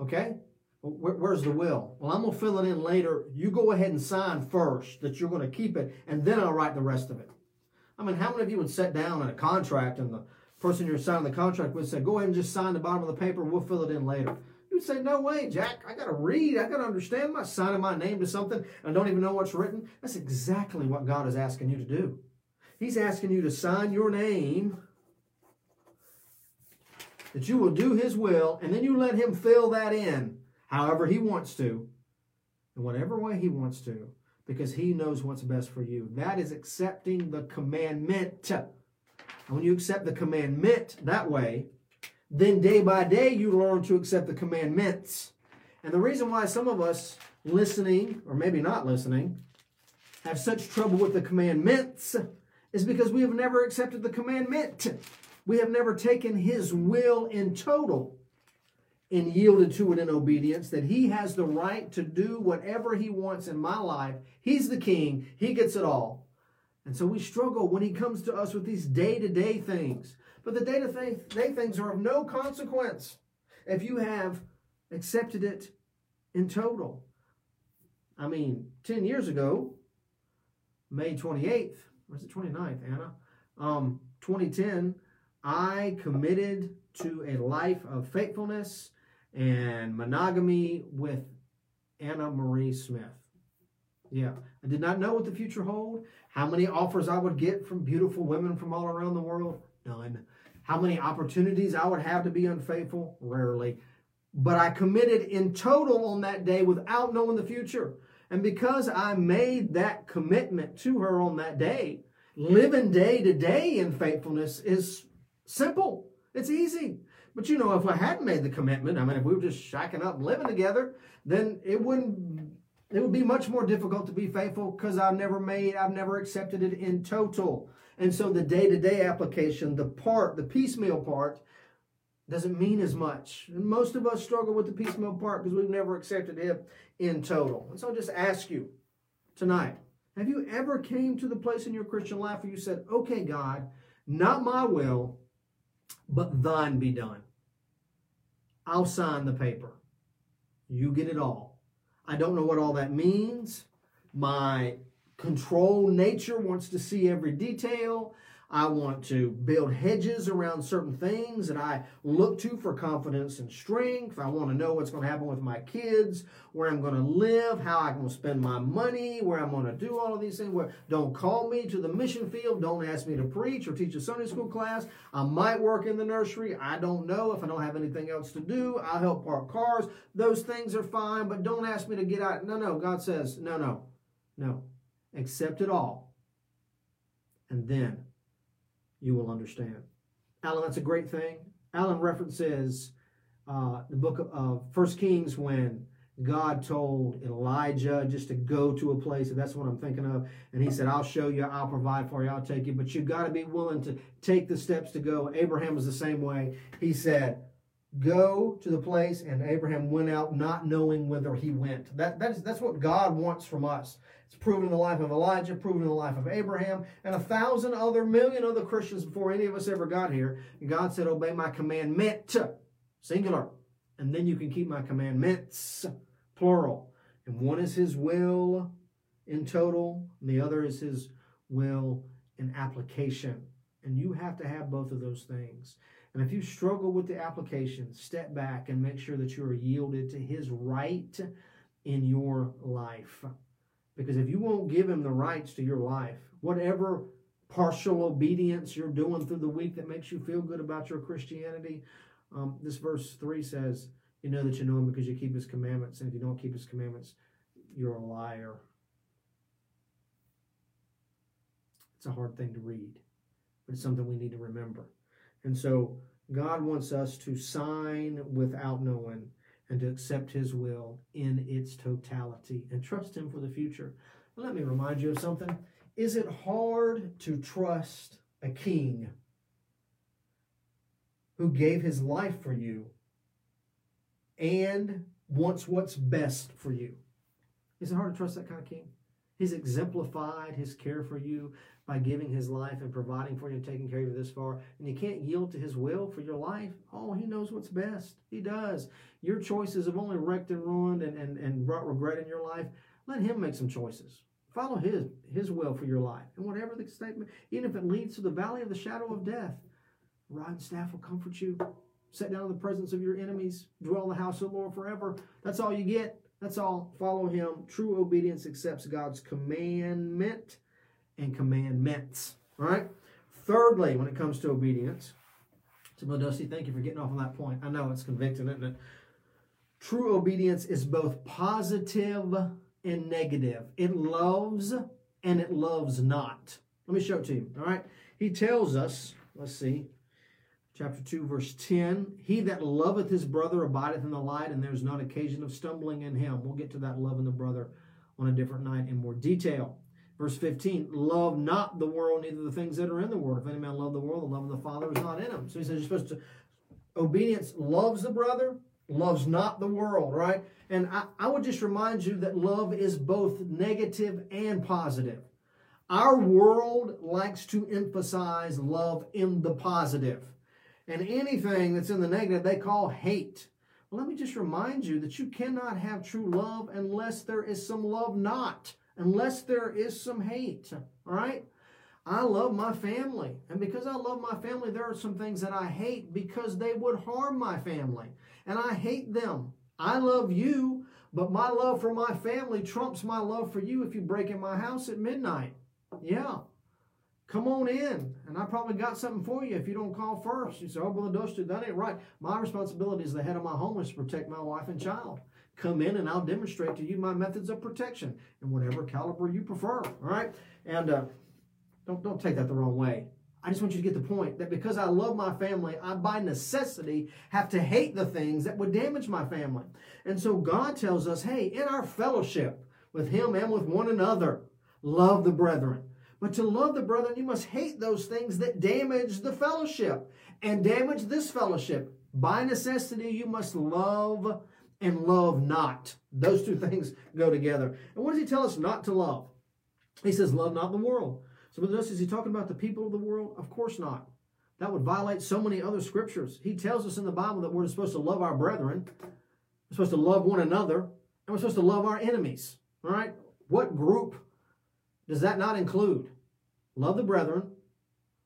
Okay? Where, where's the will? Well, I'm going to fill it in later. You go ahead and sign first that you're going to keep it, and then I'll write the rest of it. I mean, how many of you would sit down in a contract and the person you're signing the contract with said, go ahead and just sign the bottom of the paper, we'll fill it in later? You'd say, no way, Jack. I got to read. I got to understand. I'm not signing my name to something and I don't even know what's written. That's exactly what God is asking you to do. He's asking you to sign your name that you will do His will, and then you let Him fill that in however He wants to, in whatever way He wants to, because He knows what's best for you. That is accepting the commandment. And when you accept the commandment that way, then day by day you learn to accept the commandments. And the reason why some of us listening, or maybe not listening, have such trouble with the commandments is because we have never accepted the commandment. We have never taken his will in total and yielded to it in obedience, that he has the right to do whatever he wants in my life. He's the king, he gets it all. And so we struggle when he comes to us with these day to day things. But the day to day things are of no consequence if you have accepted it in total. I mean, 10 years ago, May 28th, or is it 29th, Anna? Um, 2010, I committed to a life of faithfulness and monogamy with Anna Marie Smith. Yeah, I did not know what the future hold, how many offers I would get from beautiful women from all around the world. None. How many opportunities I would have to be unfaithful? Rarely. But I committed in total on that day without knowing the future. And because I made that commitment to her on that day, living day to day in faithfulness is Simple. It's easy. But you know, if I hadn't made the commitment, I mean, if we were just shacking up living together, then it wouldn't, it would be much more difficult to be faithful because I've never made, I've never accepted it in total. And so the day to day application, the part, the piecemeal part, doesn't mean as much. And most of us struggle with the piecemeal part because we've never accepted it in total. And so I'll just ask you tonight, have you ever came to the place in your Christian life where you said, okay, God, not my will, but thine be done. I'll sign the paper. You get it all. I don't know what all that means. My control nature wants to see every detail. I want to build hedges around certain things that I look to for confidence and strength. I want to know what's going to happen with my kids, where I'm going to live, how I'm going to spend my money, where I'm going to do all of these things. Where don't call me to the mission field. Don't ask me to preach or teach a Sunday school class. I might work in the nursery. I don't know if I don't have anything else to do. I'll help park cars. Those things are fine, but don't ask me to get out. No, no. God says, no, no, no. Accept it all. And then you will understand. Alan, that's a great thing. Alan references uh, the book of First Kings when God told Elijah just to go to a place, and that's what I'm thinking of. And he said, I'll show you, I'll provide for you, I'll take you. But you've got to be willing to take the steps to go. Abraham was the same way. He said, Go to the place, and Abraham went out not knowing whither he went. That, that's, that's what God wants from us. It's proven in the life of Elijah, proven in the life of Abraham, and a thousand other, million other Christians before any of us ever got here. And God said, Obey my commandment, singular. And then you can keep my commandments, plural. And one is his will in total, and the other is his will in application. And you have to have both of those things. And if you struggle with the application, step back and make sure that you are yielded to his right in your life. Because if you won't give him the rights to your life, whatever partial obedience you're doing through the week that makes you feel good about your Christianity, um, this verse 3 says, You know that you know him because you keep his commandments. And if you don't keep his commandments, you're a liar. It's a hard thing to read, but it's something we need to remember. And so God wants us to sign without knowing and to accept his will in its totality and trust him for the future. Let me remind you of something. Is it hard to trust a king who gave his life for you and wants what's best for you. Is it hard to trust that kind of king? He's exemplified his care for you by giving his life and providing for you and taking care of you this far. And you can't yield to his will for your life. Oh, he knows what's best. He does. Your choices have only wrecked and ruined and, and, and brought regret in your life. Let him make some choices. Follow his his will for your life. And whatever the statement, even if it leads to the valley of the shadow of death, rod and staff will comfort you. Sit down in the presence of your enemies, dwell in the house of the Lord forever. That's all you get. That's all. Follow him. True obedience accepts God's commandment and commandments. All right? Thirdly, when it comes to obedience, so Dusty, thank you for getting off on that point. I know it's convicting, isn't it? True obedience is both positive and negative. It loves and it loves not. Let me show it to you. All right? He tells us, let's see, chapter 2, verse 10 He that loveth his brother abideth in the light, and there's not occasion of stumbling in him. We'll get to that loving the brother on a different night in more detail. Verse 15, love not the world, neither the things that are in the world. If any man love the world, the love of the Father is not in him. So he says you're supposed to, obedience loves the brother, loves not the world, right? And I, I would just remind you that love is both negative and positive. Our world likes to emphasize love in the positive. And anything that's in the negative, they call hate. Well, let me just remind you that you cannot have true love unless there is some love not, unless there is some hate. All right? I love my family. And because I love my family, there are some things that I hate because they would harm my family. And I hate them. I love you, but my love for my family trumps my love for you if you break in my house at midnight. Yeah. Come on in. And I probably got something for you if you don't call first. You say, oh, Brother Dusty, that ain't right. My responsibility as the head of my home is to protect my wife and child. Come in and I'll demonstrate to you my methods of protection in whatever caliber you prefer. All right? And uh, don't, don't take that the wrong way. I just want you to get the point that because I love my family, I by necessity have to hate the things that would damage my family. And so God tells us, hey, in our fellowship with Him and with one another, love the brethren. But to love the brethren, you must hate those things that damage the fellowship and damage this fellowship. By necessity, you must love and love not. Those two things go together. And what does he tell us not to love? He says, Love not the world. So, notice, is he talking about the people of the world? Of course not. That would violate so many other scriptures. He tells us in the Bible that we're supposed to love our brethren, we're supposed to love one another, and we're supposed to love our enemies. All right? What group does that not include? Love the brethren,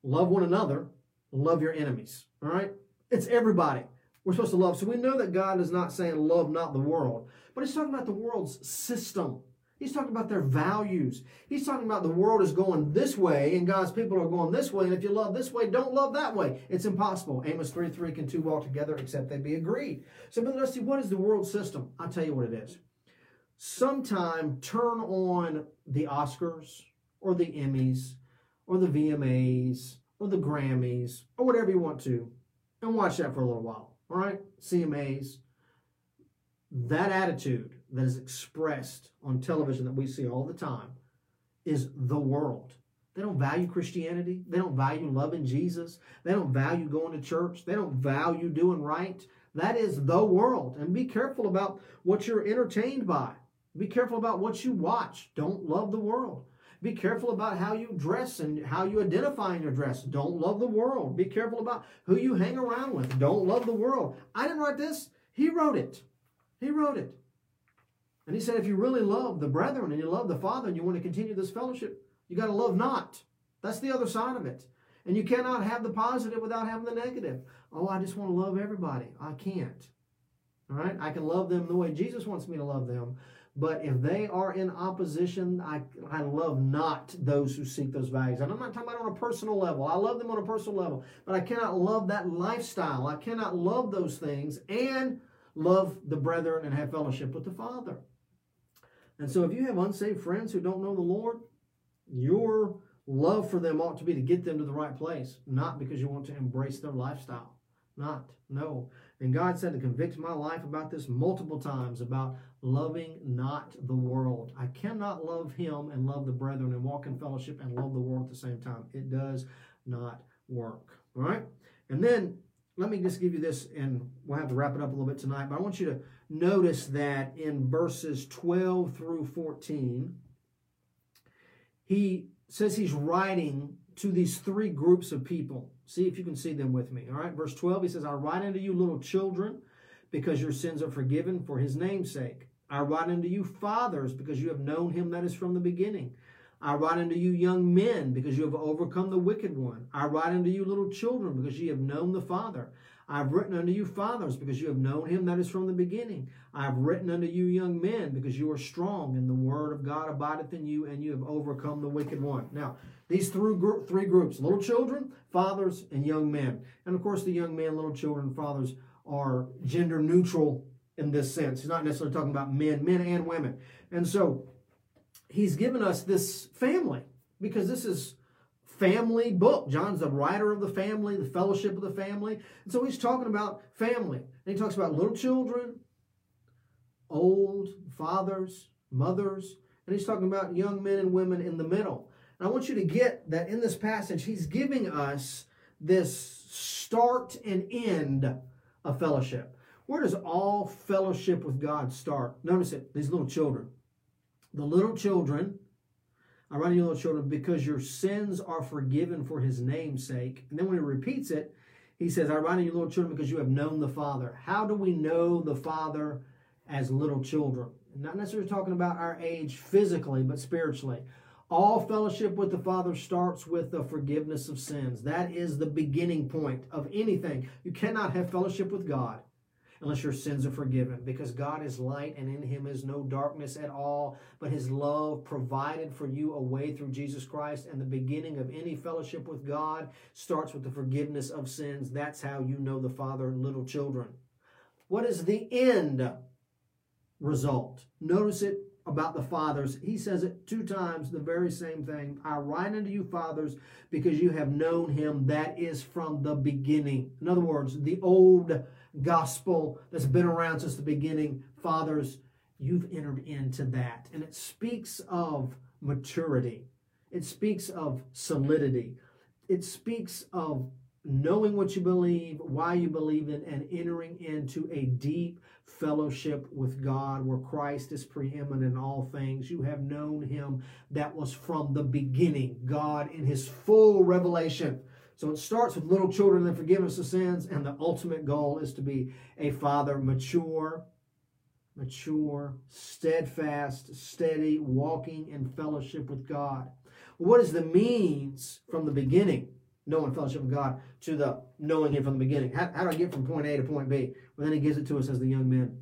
love one another, love your enemies. All right? It's everybody we're supposed to love. So we know that God is not saying love not the world, but he's talking about the world's system. He's talking about their values. He's talking about the world is going this way and God's people are going this way. And if you love this way, don't love that way. It's impossible. Amos 3 3 can two walk together except they be agreed. So, let's see, what is the world system? I'll tell you what it is. Sometime turn on the Oscars or the Emmys or the VMAs or the Grammys or whatever you want to and watch that for a little while. All right? CMAs. That attitude that is expressed on television that we see all the time is the world. They don't value Christianity. They don't value loving Jesus. They don't value going to church. They don't value doing right. That is the world. And be careful about what you're entertained by. Be careful about what you watch. Don't love the world. Be careful about how you dress and how you identify in your dress. Don't love the world. Be careful about who you hang around with. Don't love the world. I didn't write this. He wrote it. He wrote it. And he said, if you really love the brethren and you love the Father and you want to continue this fellowship, you got to love not. That's the other side of it. And you cannot have the positive without having the negative. Oh, I just want to love everybody. I can't. All right? I can love them the way Jesus wants me to love them. But if they are in opposition, I, I love not those who seek those values. And I'm not talking about on a personal level. I love them on a personal level. But I cannot love that lifestyle. I cannot love those things and love the brethren and have fellowship with the Father. And so if you have unsaved friends who don't know the Lord, your love for them ought to be to get them to the right place, not because you want to embrace their lifestyle. Not, no. And God said to convict my life about this multiple times about loving not the world. I cannot love Him and love the brethren and walk in fellowship and love the world at the same time. It does not work. All right? And then let me just give you this, and we'll have to wrap it up a little bit tonight. But I want you to notice that in verses 12 through 14, he says he's writing to these three groups of people. See if you can see them with me. All right, verse 12, he says, I write unto you, little children, because your sins are forgiven for his name's sake. I write unto you, fathers, because you have known him that is from the beginning. I write unto you, young men, because you have overcome the wicked one. I write unto you, little children, because ye have known the Father. I have written unto you, fathers, because you have known him that is from the beginning. I have written unto you, young men, because you are strong, and the word of God abideth in you, and you have overcome the wicked one. Now, these three, three groups little children, fathers, and young men. And of course, the young men, little children, fathers are gender neutral in this sense. He's not necessarily talking about men, men and women. And so, he's given us this family because this is family book. John's the writer of the family, the fellowship of the family. And so he's talking about family. And he talks about little children, old, fathers, mothers, and he's talking about young men and women in the middle. And I want you to get that in this passage, he's giving us this start and end of fellowship. Where does all fellowship with God start? Notice it, these little children. The little children I write you, little children, because your sins are forgiven for his name's sake. And then when he repeats it, he says, I write you, little children, because you have known the Father. How do we know the Father as little children? Not necessarily talking about our age physically, but spiritually. All fellowship with the Father starts with the forgiveness of sins. That is the beginning point of anything. You cannot have fellowship with God unless your sins are forgiven because God is light and in him is no darkness at all, but his love provided for you a way through Jesus Christ. And the beginning of any fellowship with God starts with the forgiveness of sins. That's how you know the Father, little children. What is the end result? Notice it about the fathers. He says it two times, the very same thing. I write unto you, fathers, because you have known him that is from the beginning. In other words, the old gospel that's been around since the beginning. Fathers, you've entered into that. And it speaks of maturity, it speaks of solidity, it speaks of knowing what you believe, why you believe it, and entering into a deep fellowship with God where Christ is preeminent in all things. You have known him that was from the beginning, God in his full revelation. So it starts with little children and forgiveness of sins, and the ultimate goal is to be a father mature, mature, steadfast, steady, walking in fellowship with God. What is the means from the beginning, knowing fellowship with God, to the knowing Him from the beginning? How, how do I get from point A to point B? Well, then He gives it to us as the young men.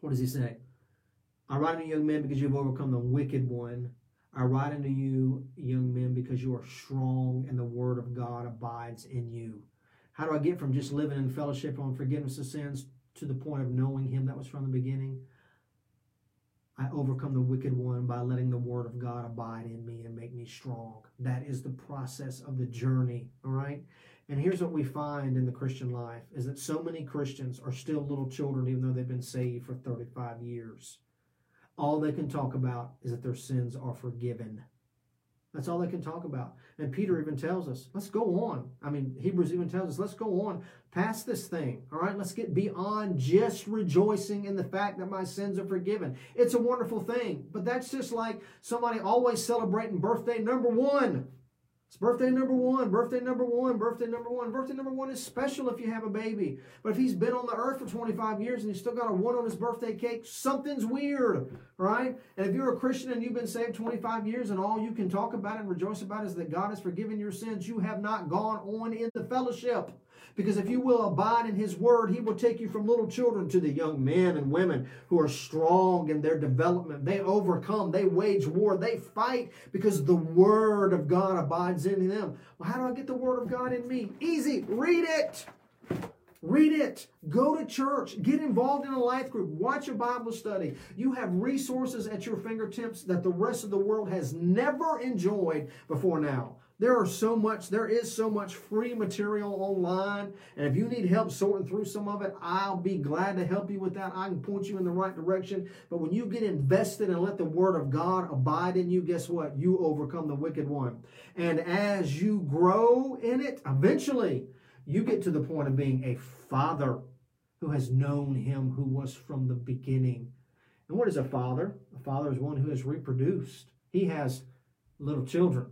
What does He say? I write to young men because you've overcome the wicked one. I write unto you, young men, because you are strong and the word of God abides in you. How do I get from just living in fellowship on forgiveness of sins to the point of knowing Him that was from the beginning? I overcome the wicked one by letting the word of God abide in me and make me strong. That is the process of the journey, all right? And here's what we find in the Christian life is that so many Christians are still little children even though they've been saved for 35 years all they can talk about is that their sins are forgiven. That's all they can talk about. And Peter even tells us, let's go on. I mean, Hebrews even tells us, let's go on past this thing. All right, let's get beyond just rejoicing in the fact that my sins are forgiven. It's a wonderful thing, but that's just like somebody always celebrating birthday number one. It's birthday number one, birthday number one, birthday number one. Birthday number one is special if you have a baby. But if he's been on the earth for 25 years and he's still got a one on his birthday cake, something's weird, right? And if you're a Christian and you've been saved 25 years and all you can talk about and rejoice about is that God has forgiven your sins, you have not gone on in the fellowship. Because if you will abide in his word, he will take you from little children to the young men and women who are strong in their development. They overcome, they wage war, they fight because the word of God abides in them. Well, how do I get the word of God in me? Easy, read it. Read it. Go to church. Get involved in a life group. Watch a Bible study. You have resources at your fingertips that the rest of the world has never enjoyed before now. There are so much, there is so much free material online. And if you need help sorting through some of it, I'll be glad to help you with that. I can point you in the right direction. But when you get invested and let the word of God abide in you, guess what? You overcome the wicked one. And as you grow in it, eventually You get to the point of being a father who has known him who was from the beginning. And what is a father? A father is one who has reproduced. He has little children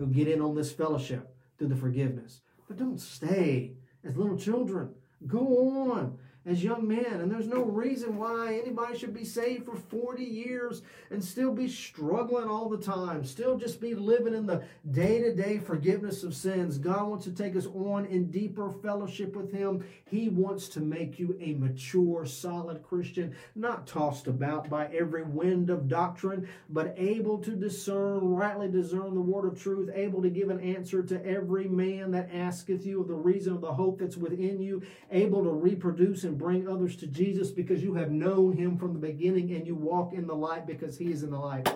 who get in on this fellowship through the forgiveness. But don't stay as little children. Go on as young men. And there's no reason why anybody should be saved for 40 years and still be struggling all the time, still just be living in the day to day forgiveness of sins. God wants to take us on in deeper fellowship with Him. He wants to make you a mature, solid Christian, not tossed about by every wind of doctrine, but able to discern, rightly discern the word of truth, able to give an answer to every man that asketh you of the reason of the hope that's within you, able to reproduce and bring others to Jesus because you have known him from the beginning and you walk in the light because he is in the light.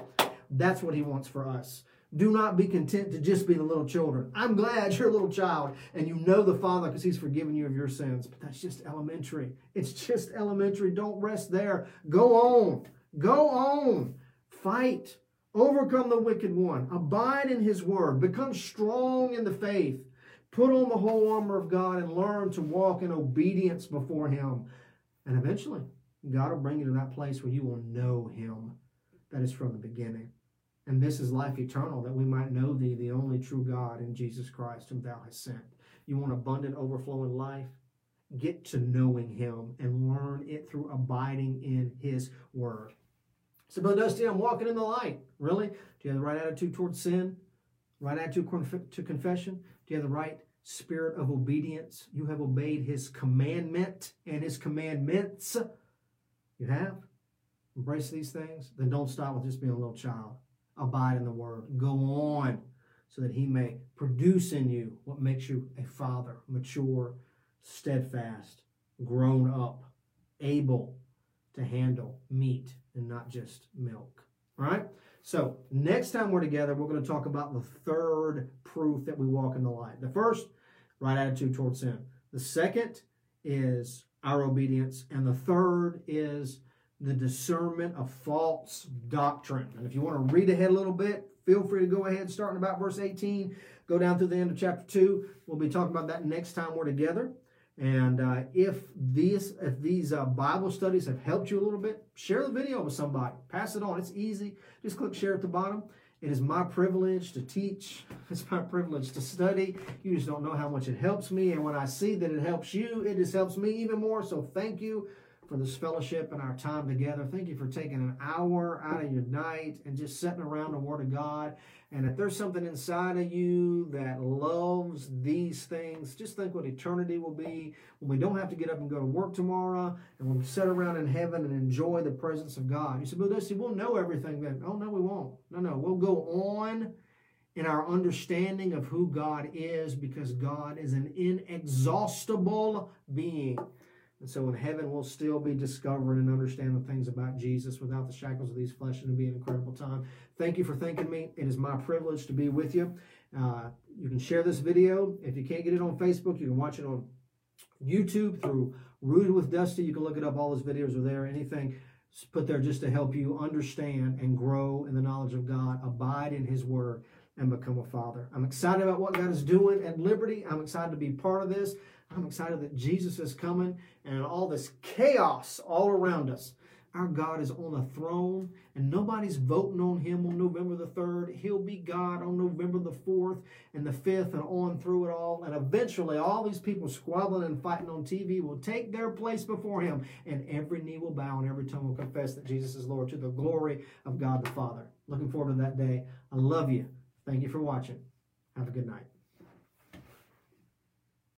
That's what he wants for us. Do not be content to just be the little children. I'm glad you're a little child and you know the Father because He's forgiven you of your sins. But that's just elementary. It's just elementary. Don't rest there. Go on. Go on. Fight. Overcome the wicked one. Abide in His word. Become strong in the faith. Put on the whole armor of God and learn to walk in obedience before Him. And eventually, God will bring you to that place where you will know Him that is from the beginning. And this is life eternal, that we might know Thee, the only true God, in Jesus Christ, whom Thou hast sent. You want abundant, overflowing life? Get to knowing Him and learn it through abiding in His Word. So, Brother Dusty, I'm walking in the light. Really? Do you have the right attitude towards sin? Right attitude to confession? Do you have the right spirit of obedience? You have obeyed his commandment and his commandments. You have? Embrace these things? Then don't stop with just being a little child. Abide in the word. Go on so that he may produce in you what makes you a father, mature, steadfast, grown up, able to handle meat and not just milk. All right? So, next time we're together, we're going to talk about the third proof that we walk in the light. The first, right attitude towards sin. The second is our obedience. And the third is the discernment of false doctrine. And if you want to read ahead a little bit, feel free to go ahead, starting about verse 18, go down through the end of chapter 2. We'll be talking about that next time we're together. And uh, if these if these uh, Bible studies have helped you a little bit, share the video with somebody. Pass it on. It's easy. Just click share at the bottom. It is my privilege to teach. It's my privilege to study. You just don't know how much it helps me. And when I see that it helps you, it just helps me even more. So thank you for this fellowship and our time together. Thank you for taking an hour out of your night and just sitting around the Word of God. And if there's something inside of you that loves these things, just think what eternity will be when we don't have to get up and go to work tomorrow and we'll sit around in heaven and enjoy the presence of God. You said, but listen, we'll know everything then. Oh, no, we won't. No, no. We'll go on in our understanding of who God is because God is an inexhaustible being. And so in heaven, we'll still be discovering and understanding things about Jesus without the shackles of these flesh, and it'll be an incredible time. Thank you for thanking me. It is my privilege to be with you. Uh, you can share this video. If you can't get it on Facebook, you can watch it on YouTube through Rooted with Dusty. You can look it up. All his videos are there. Anything put there just to help you understand and grow in the knowledge of God, abide in His Word, and become a father. I'm excited about what God is doing at Liberty. I'm excited to be part of this. I'm excited that Jesus is coming and all this chaos all around us. Our God is on a throne and nobody's voting on him on November the 3rd. He'll be God on November the 4th and the 5th and on through it all. And eventually, all these people squabbling and fighting on TV will take their place before him, and every knee will bow and every tongue will confess that Jesus is Lord to the glory of God the Father. Looking forward to that day. I love you. Thank you for watching. Have a good night.